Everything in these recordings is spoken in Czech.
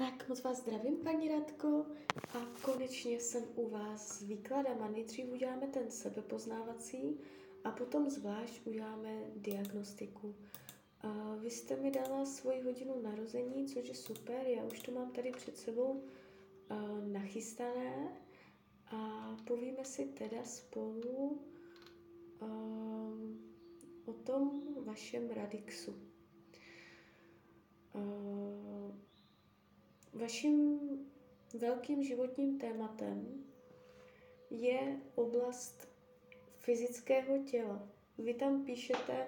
Tak moc vás zdravím, paní Radko, a konečně jsem u vás s výkladem a nejdřív uděláme ten sebepoznávací a potom zvlášť uděláme diagnostiku. A vy jste mi dala svoji hodinu narození, což je super, já už to mám tady před sebou nachystané a povíme si teda spolu o tom vašem radixu. Vaším velkým životním tématem je oblast fyzického těla. Vy tam píšete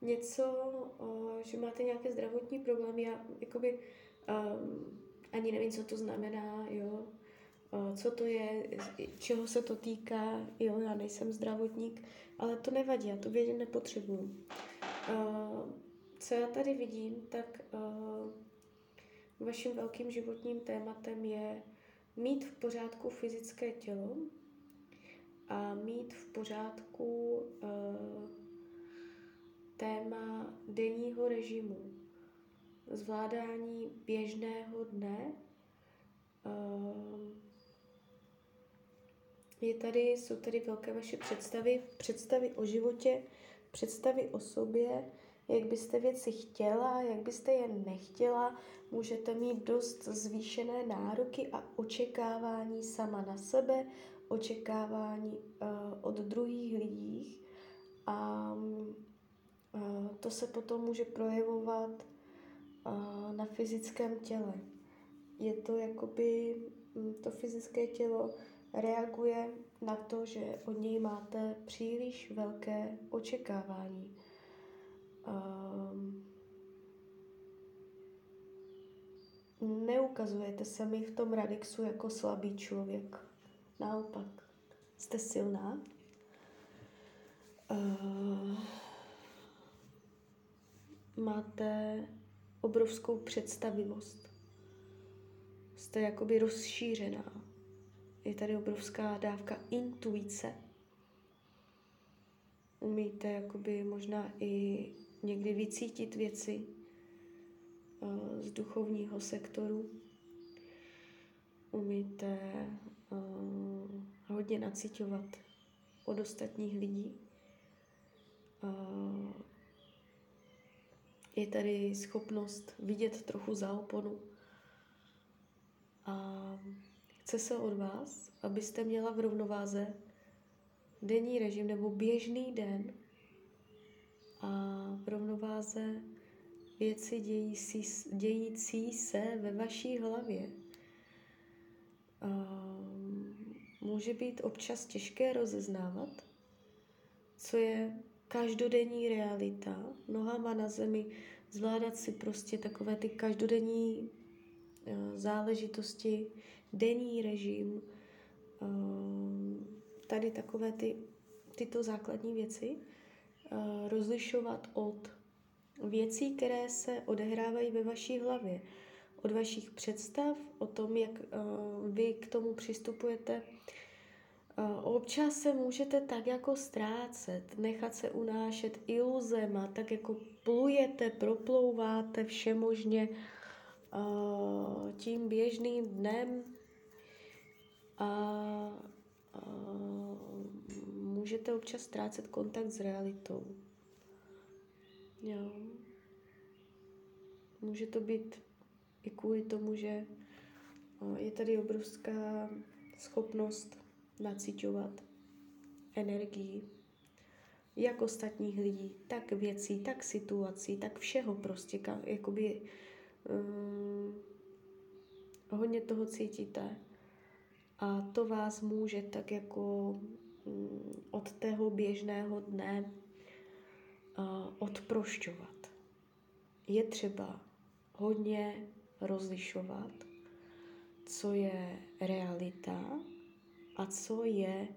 něco, že máte nějaké zdravotní problémy. Já jakoby um, ani nevím, co to znamená, jo. Co to je, čeho se to týká, jo, já nejsem zdravotník, ale to nevadí, já to vědět nepotřebuju. Co já tady vidím, tak Vaším velkým životním tématem je mít v pořádku fyzické tělo a mít v pořádku uh, téma denního režimu, zvládání běžného dne. Uh, je tady, jsou tady velké vaše představy, představy o životě, představy o sobě, jak byste věci chtěla, jak byste je nechtěla. Můžete mít dost zvýšené nároky a očekávání sama na sebe, očekávání uh, od druhých lidí. A uh, to se potom může projevovat uh, na fyzickém těle. Je to jakoby, hm, to fyzické tělo reaguje na to, že od něj máte příliš velké očekávání. Um, neukazujete se mi v tom radixu jako slabý člověk. Naopak, jste silná. Uh, máte obrovskou představivost. Jste jakoby rozšířená. Je tady obrovská dávka intuice. Umíte jakoby možná i někdy vycítit věci uh, z duchovního sektoru. Umíte uh, hodně nacitovat od ostatních lidí. Uh, je tady schopnost vidět trochu za oponu. A chce se od vás, abyste měla v rovnováze denní režim nebo běžný den, a v rovnováze věci dějící, dějící se ve vaší hlavě. Může být občas těžké rozeznávat, co je každodenní realita, nohama na zemi, zvládat si prostě takové ty každodenní e, záležitosti, denní režim, tady takové ty, tyto základní věci, Eh, rozlišovat od věcí, které se odehrávají ve vaší hlavě, od vašich představ, o tom, jak uh, vy k tomu přistupujete. Uh, občas se můžete tak jako ztrácet, nechat se unášet iluzema, tak jako plujete, proplouváte všemožně tím běžným dnem a můžete občas ztrácet kontakt s realitou. Jo. Může to být i kvůli tomu, že je tady obrovská schopnost nacitovat energii jak ostatních lidí, tak věcí, tak situací, tak všeho prostě, jakoby um, hodně toho cítíte a to vás může tak jako od tého běžného dne odprošťovat. Je třeba hodně rozlišovat, co je realita a co je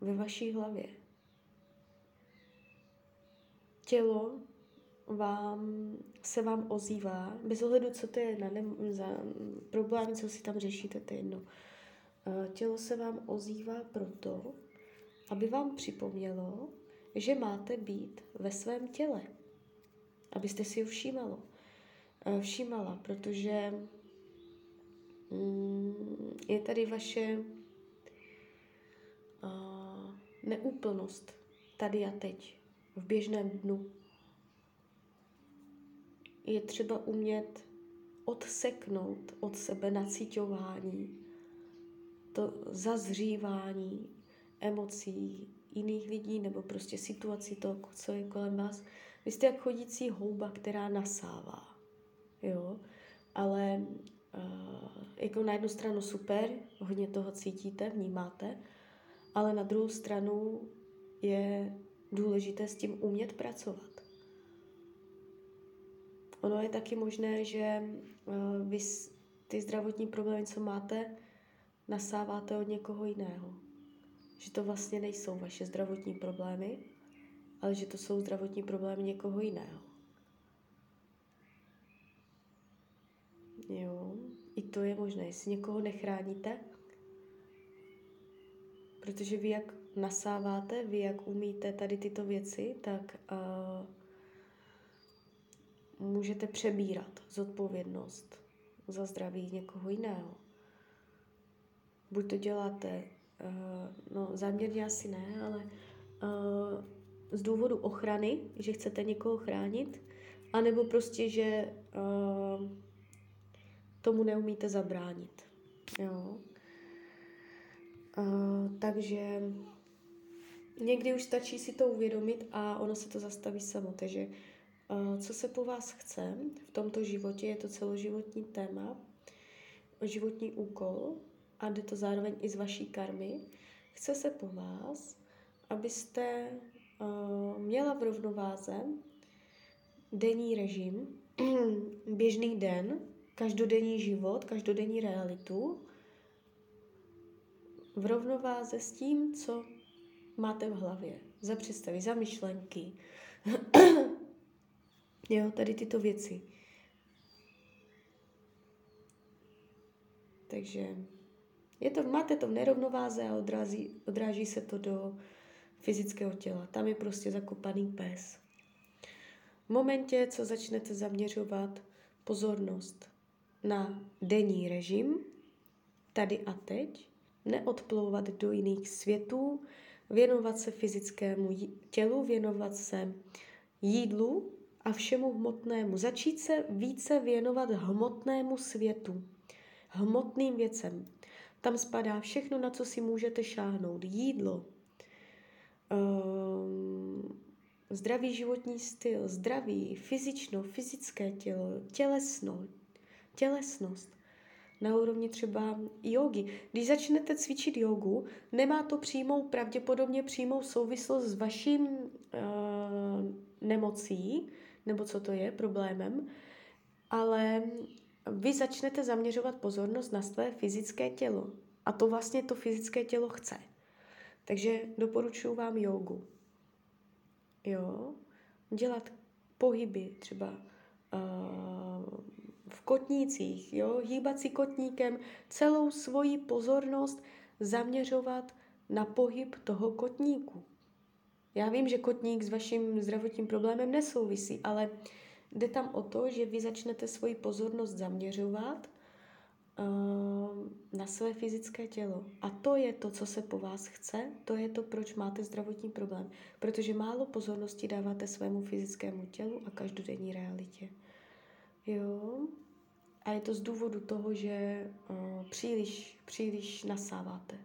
ve vaší hlavě. Tělo vám, se vám ozývá, bez ohledu, co to je na ne- za problémy, co si tam řešíte, to je jedno. Eh, tělo se vám ozývá proto, aby vám připomnělo, že máte být ve svém těle. Abyste si ho všímalo. všímala, protože um, je tady vaše neúplnost tady a teď, v běžném dnu. Je třeba umět odseknout od sebe nacíťování, to zazřívání emocí jiných lidí nebo prostě situací toho, co je kolem vás. Vy jste jak chodící houba, která nasává. Jo? Ale uh, jako na jednu stranu super, hodně toho cítíte, vnímáte, ale na druhou stranu je důležité s tím umět pracovat. Ono je taky možné, že uh, vy ty zdravotní problémy, co máte, nasáváte od někoho jiného. Že to vlastně nejsou vaše zdravotní problémy, ale že to jsou zdravotní problémy někoho jiného. Jo, i to je možné, jestli někoho nechráníte, protože vy jak nasáváte, vy jak umíte tady tyto věci, tak uh, můžete přebírat zodpovědnost za zdraví někoho jiného. Buď to děláte, uh, no záměrně asi ne, ale uh, z důvodu ochrany, že chcete někoho chránit, anebo prostě, že uh, tomu neumíte zabránit. Jo. Takže někdy už stačí si to uvědomit a ono se to zastaví samo. Takže co se po vás chce v tomto životě, je to celoživotní téma, životní úkol a jde to zároveň i z vaší karmy. Chce se po vás, abyste uh, měla v rovnováze denní režim, běžný den, každodenní život, každodenní realitu v rovnováze s tím, co máte v hlavě, za představy, za myšlenky. jo, tady tyto věci. Takže je to, máte to v nerovnováze a odrazí, odráží se to do fyzického těla. Tam je prostě zakopaný pes. V momentě, co začnete zaměřovat pozornost na denní režim, tady a teď, neodplouvat do jiných světů, věnovat se fyzickému tělu, věnovat se jídlu a všemu hmotnému. Začít se více věnovat hmotnému světu, hmotným věcem. Tam spadá všechno, na co si můžete šáhnout. Jídlo, um, zdravý životní styl, zdraví, fyzično, fyzické tělo, tělesno, tělesnost na úrovni třeba jogy. Když začnete cvičit jogu, nemá to přímou, pravděpodobně přímou souvislost s vaším uh, nemocí, nebo co to je, problémem, ale vy začnete zaměřovat pozornost na své fyzické tělo. A to vlastně to fyzické tělo chce. Takže doporučuji vám jogu. Jo, dělat pohyby třeba uh, v kotnících, jo, hýbat si kotníkem, celou svoji pozornost zaměřovat na pohyb toho kotníku. Já vím, že kotník s vaším zdravotním problémem nesouvisí, ale jde tam o to, že vy začnete svoji pozornost zaměřovat uh, na své fyzické tělo. A to je to, co se po vás chce, to je to, proč máte zdravotní problém. Protože málo pozornosti dáváte svému fyzickému tělu a každodenní realitě. Jo. A je to z důvodu toho, že uh, příliš, příliš nasáváte.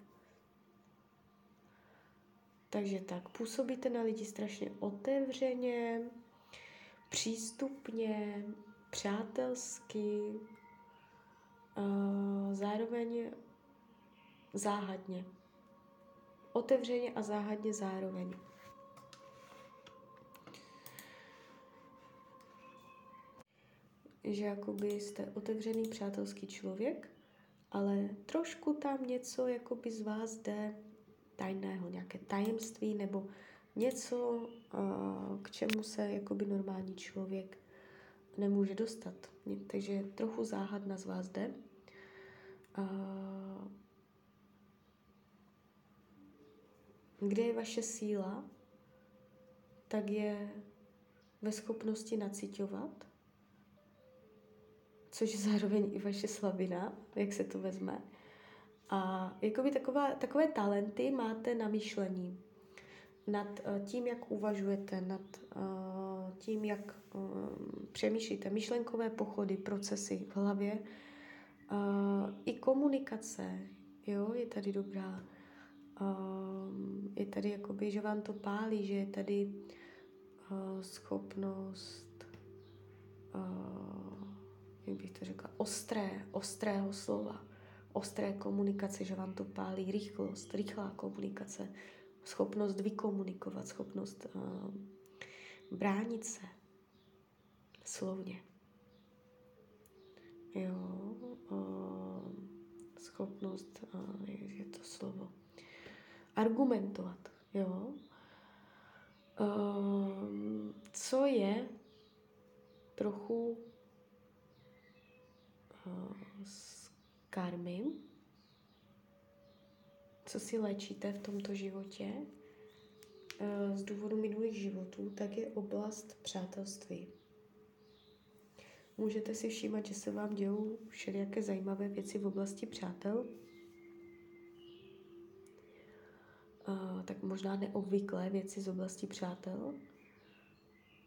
Takže tak, působíte na lidi strašně otevřeně, přístupně, přátelsky, zároveň záhadně. Otevřeně a záhadně zároveň. že jakoby jste otevřený přátelský člověk, ale trošku tam něco jakoby z vás jde tajného, nějaké tajemství nebo něco, k čemu se jakoby normální člověk nemůže dostat. Takže trochu záhadna z vás jde. Kde je vaše síla, tak je ve schopnosti nacitovat což je zároveň i vaše slabina, jak se to vezme. A jakoby taková, takové talenty máte na myšlení, nad uh, tím, jak uvažujete, nad uh, tím, jak um, přemýšlíte, myšlenkové pochody, procesy v hlavě, i komunikace, jo, je tady dobrá. Je tady jakoby, že vám to pálí, že je tady schopnost, jak bych to řekla, ostré, ostrého slova, ostré komunikace, že vám to pálí rychlost, rychlá komunikace, schopnost vykomunikovat, schopnost uh, bránit se slovně. Jo, uh, schopnost, uh, je to slovo, argumentovat, jo. Uh, co je trochu uh, z karmy, co si léčíte v tomto životě uh, z důvodu minulých životů, tak je oblast přátelství. Můžete si všímat, že se vám dějou všelijaké zajímavé věci v oblasti přátel, uh, tak možná neobvyklé věci z oblasti přátel,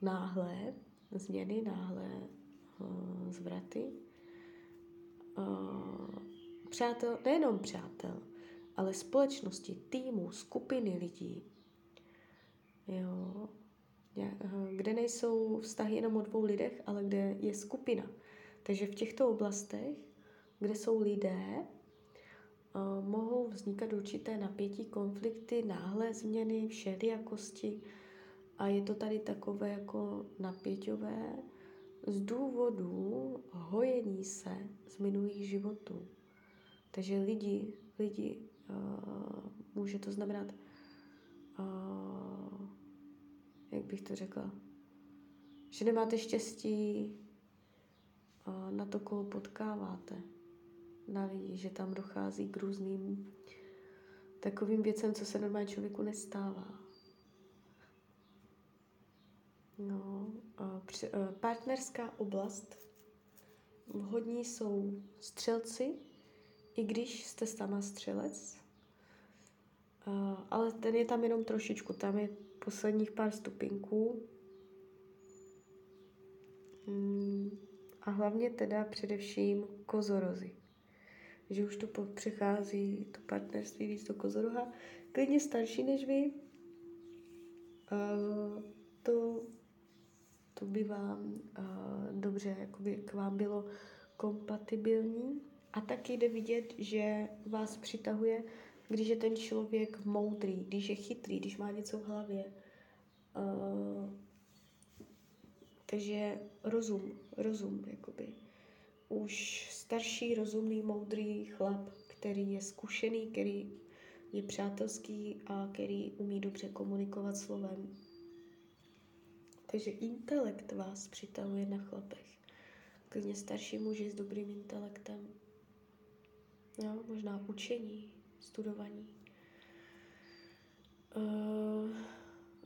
náhlé změny, náhlé uh, zvraty. Přátel, nejenom přátel, ale společnosti, týmu, skupiny lidí. Jo, kde nejsou vztahy jenom o dvou lidech, ale kde je skupina. Takže v těchto oblastech, kde jsou lidé, mohou vznikat určité napětí, konflikty, náhlé změny, všelijakosti a je to tady takové jako napěťové z důvodu hojení se z minulých životů. Takže lidi, lidi, může to znamenat, uh, jak bych to řekla, že nemáte štěstí uh, na to, koho potkáváte na lidi, že tam dochází k různým takovým věcem, co se normálně člověku nestává. No, partnerská oblast. Vhodní jsou střelci, i když jste sama střelec, ale ten je tam jenom trošičku, tam je posledních pár stupinků. Hmm, a hlavně teda především kozorozy že už to přechází, to partnerství víc do kozoroha, klidně starší než vy, to, to by vám dobře jakoby k vám bylo kompatibilní. A taky jde vidět, že vás přitahuje, když je ten člověk moudrý, když je chytrý, když má něco v hlavě. Uh, takže rozum, rozum, jakoby už starší, rozumný, moudrý chlap, který je zkušený, který je přátelský a který umí dobře komunikovat slovem. Takže intelekt vás přitahuje na chlapech. Klidně starší muži s dobrým intelektem. Jo, možná učení, studovaní. Uh,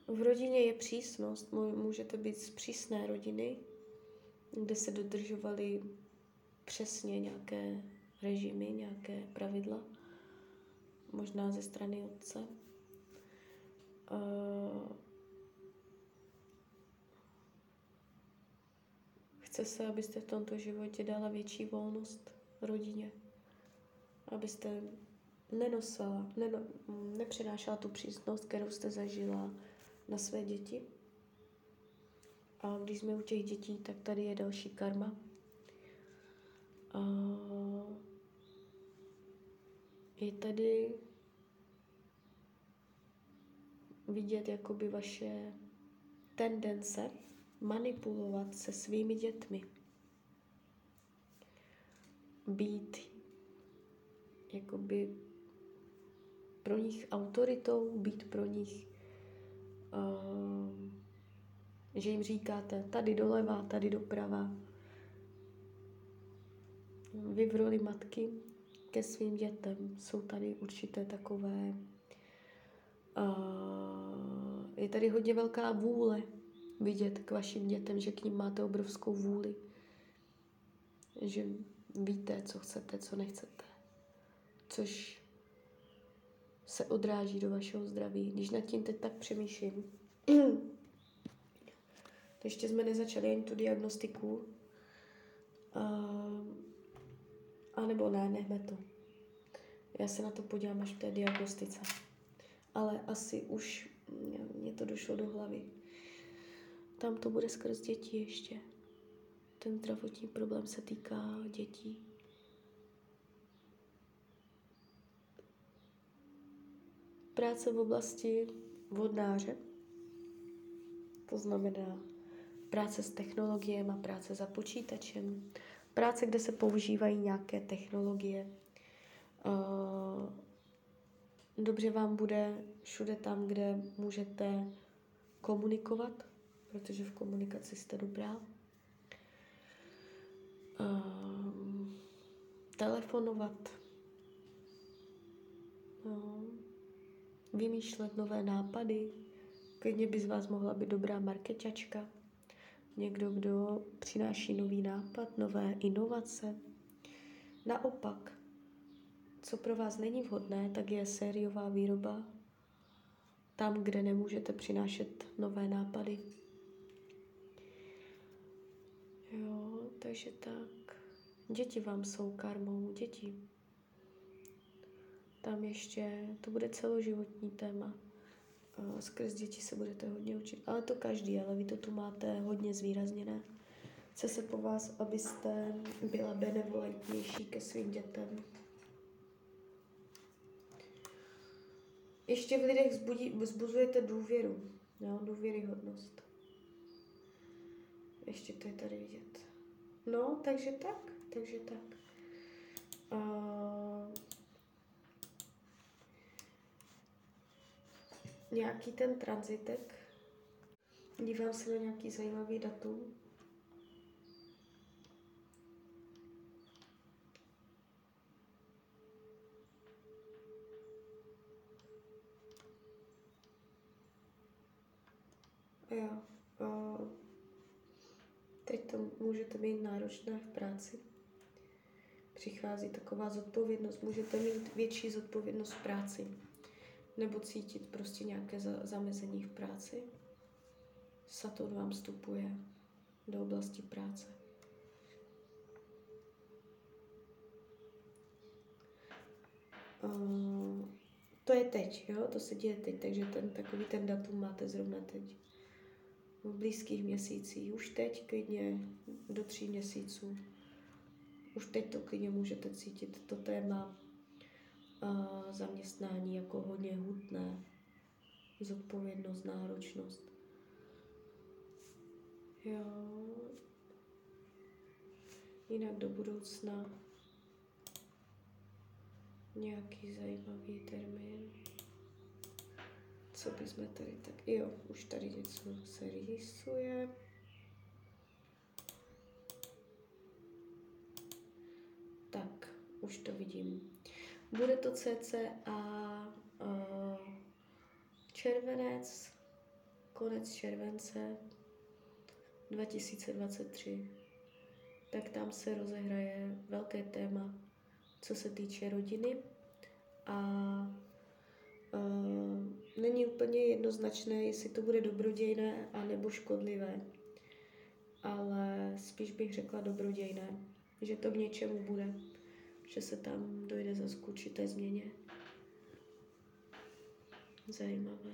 v rodině je přísnost. Můžete být z přísné rodiny, kde se dodržovaly přesně nějaké režimy, nějaké pravidla, možná ze strany otce. Uh, chce se, abyste v tomto životě dala větší volnost rodině, abyste nenosila, neno, nepřenášela tu přísnost, kterou jste zažila na své děti. A když jsme u těch dětí, tak tady je další karma, Uh, je tady vidět jakoby vaše tendence manipulovat se svými dětmi. Být jakoby pro nich autoritou, být pro nich, uh, že jim říkáte tady doleva, tady doprava, vy v roli matky ke svým dětem jsou tady určité takové, uh, je tady hodně velká vůle vidět k vašim dětem, že k ním máte obrovskou vůli. že víte, co chcete, co nechcete. Což se odráží do vašeho zdraví. Když nad tím teď tak přemýšlím, to ještě jsme nezačali ani tu diagnostiku, a, a nebo ne, nechme to. Já se na to podívám až v té diagnostice. Ale asi už mě to došlo do hlavy. Tam to bude skrz děti ještě. Ten zdravotní problém se týká dětí. Práce v oblasti vodnáře, to znamená práce s technologiemi, práce za počítačem, práce, kde se používají nějaké technologie. Eh, dobře vám bude všude tam, kde můžete komunikovat, protože v komunikaci jste dobrá. Uh, telefonovat. No. Vymýšlet nové nápady. Klidně by z vás mohla být dobrá marketačka. Někdo, kdo přináší nový nápad, nové inovace. Naopak, co pro vás není vhodné, tak je sériová výroba tam, kde nemůžete přinášet nové nápady. Jo, takže tak. Děti vám jsou karmou, děti. Tam ještě, to bude celoživotní téma. Skrz děti se budete hodně učit. Ale to každý, ale vy to tu máte hodně zvýrazněné. Chce se po vás, abyste byla benevolentnější ke svým dětem. Ještě v lidech zbudí, zbuzujete důvěru, jo, důvěryhodnost. Ještě to je tady vidět. No, takže tak, takže tak. Uh, nějaký ten transitek. Dívám se na nějaký zajímavý datum. Jo. Uh, teď to můžete mít náročné v práci. Přichází taková zodpovědnost. Můžete mít větší zodpovědnost v práci. Nebo cítit prostě nějaké za, zamezení v práci. Saturn vám vstupuje do oblasti práce. Uh, to je teď, jo? To se děje teď, takže ten takový ten datum máte zrovna teď v blízkých měsících. Už teď klidně do tří měsíců. Už teď to klidně můžete cítit, to téma a zaměstnání jako hodně hutné. Zodpovědnost, náročnost. Jo. Jinak do budoucna nějaký zajímavý termín co bychom tady tak... Jo, už tady něco se rýsuje. Tak, už to vidím. Bude to cca uh, červenec, konec července 2023. Tak tam se rozehraje velké téma, co se týče rodiny a uh, není úplně jednoznačné, jestli to bude dobrodějné a nebo škodlivé. Ale spíš bych řekla dobrodějné, že to k něčemu bude, že se tam dojde za určité změně. Zajímavé.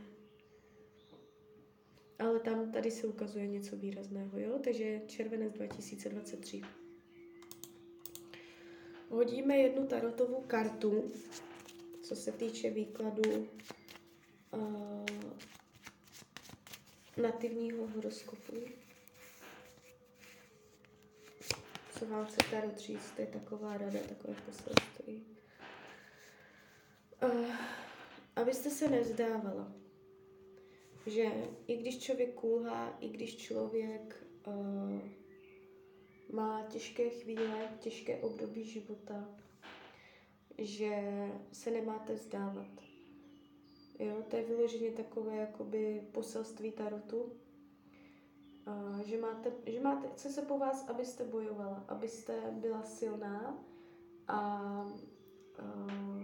Ale tam tady se ukazuje něco výrazného, jo? Takže červenec 2023. Hodíme jednu tarotovou kartu, co se týče výkladu uh, nativního horoskopu. Co vám chce Tarot říct, to je taková rada, takové poselství. Uh, abyste se nevzdávala, že i když člověk kulhá, i když člověk uh, má těžké chvíle, těžké období života, že se nemáte vzdávat Jo, to je vyloženě takové jakoby poselství tarotu, že máte, že máte, chce se po vás, abyste bojovala, abyste byla silná a uh,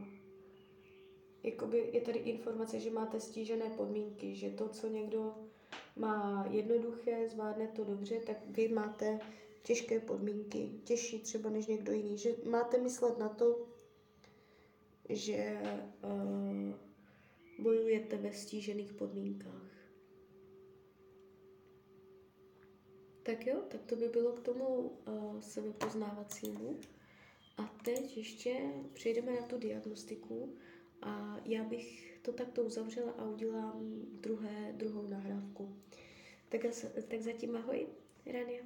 jakoby je tady informace, že máte stížené podmínky, že to, co někdo má jednoduché, zvládne to dobře, tak vy máte těžké podmínky, těžší třeba než někdo jiný. Že máte myslet na to, že uh, bojujete ve stížených podmínkách. Tak jo, tak to by bylo k tomu uh, sebepoznávacímu. A teď ještě přejdeme na tu diagnostiku a já bych to takto uzavřela a udělám druhé, druhou nahrávku. Tak, tak zatím ahoj, Rania.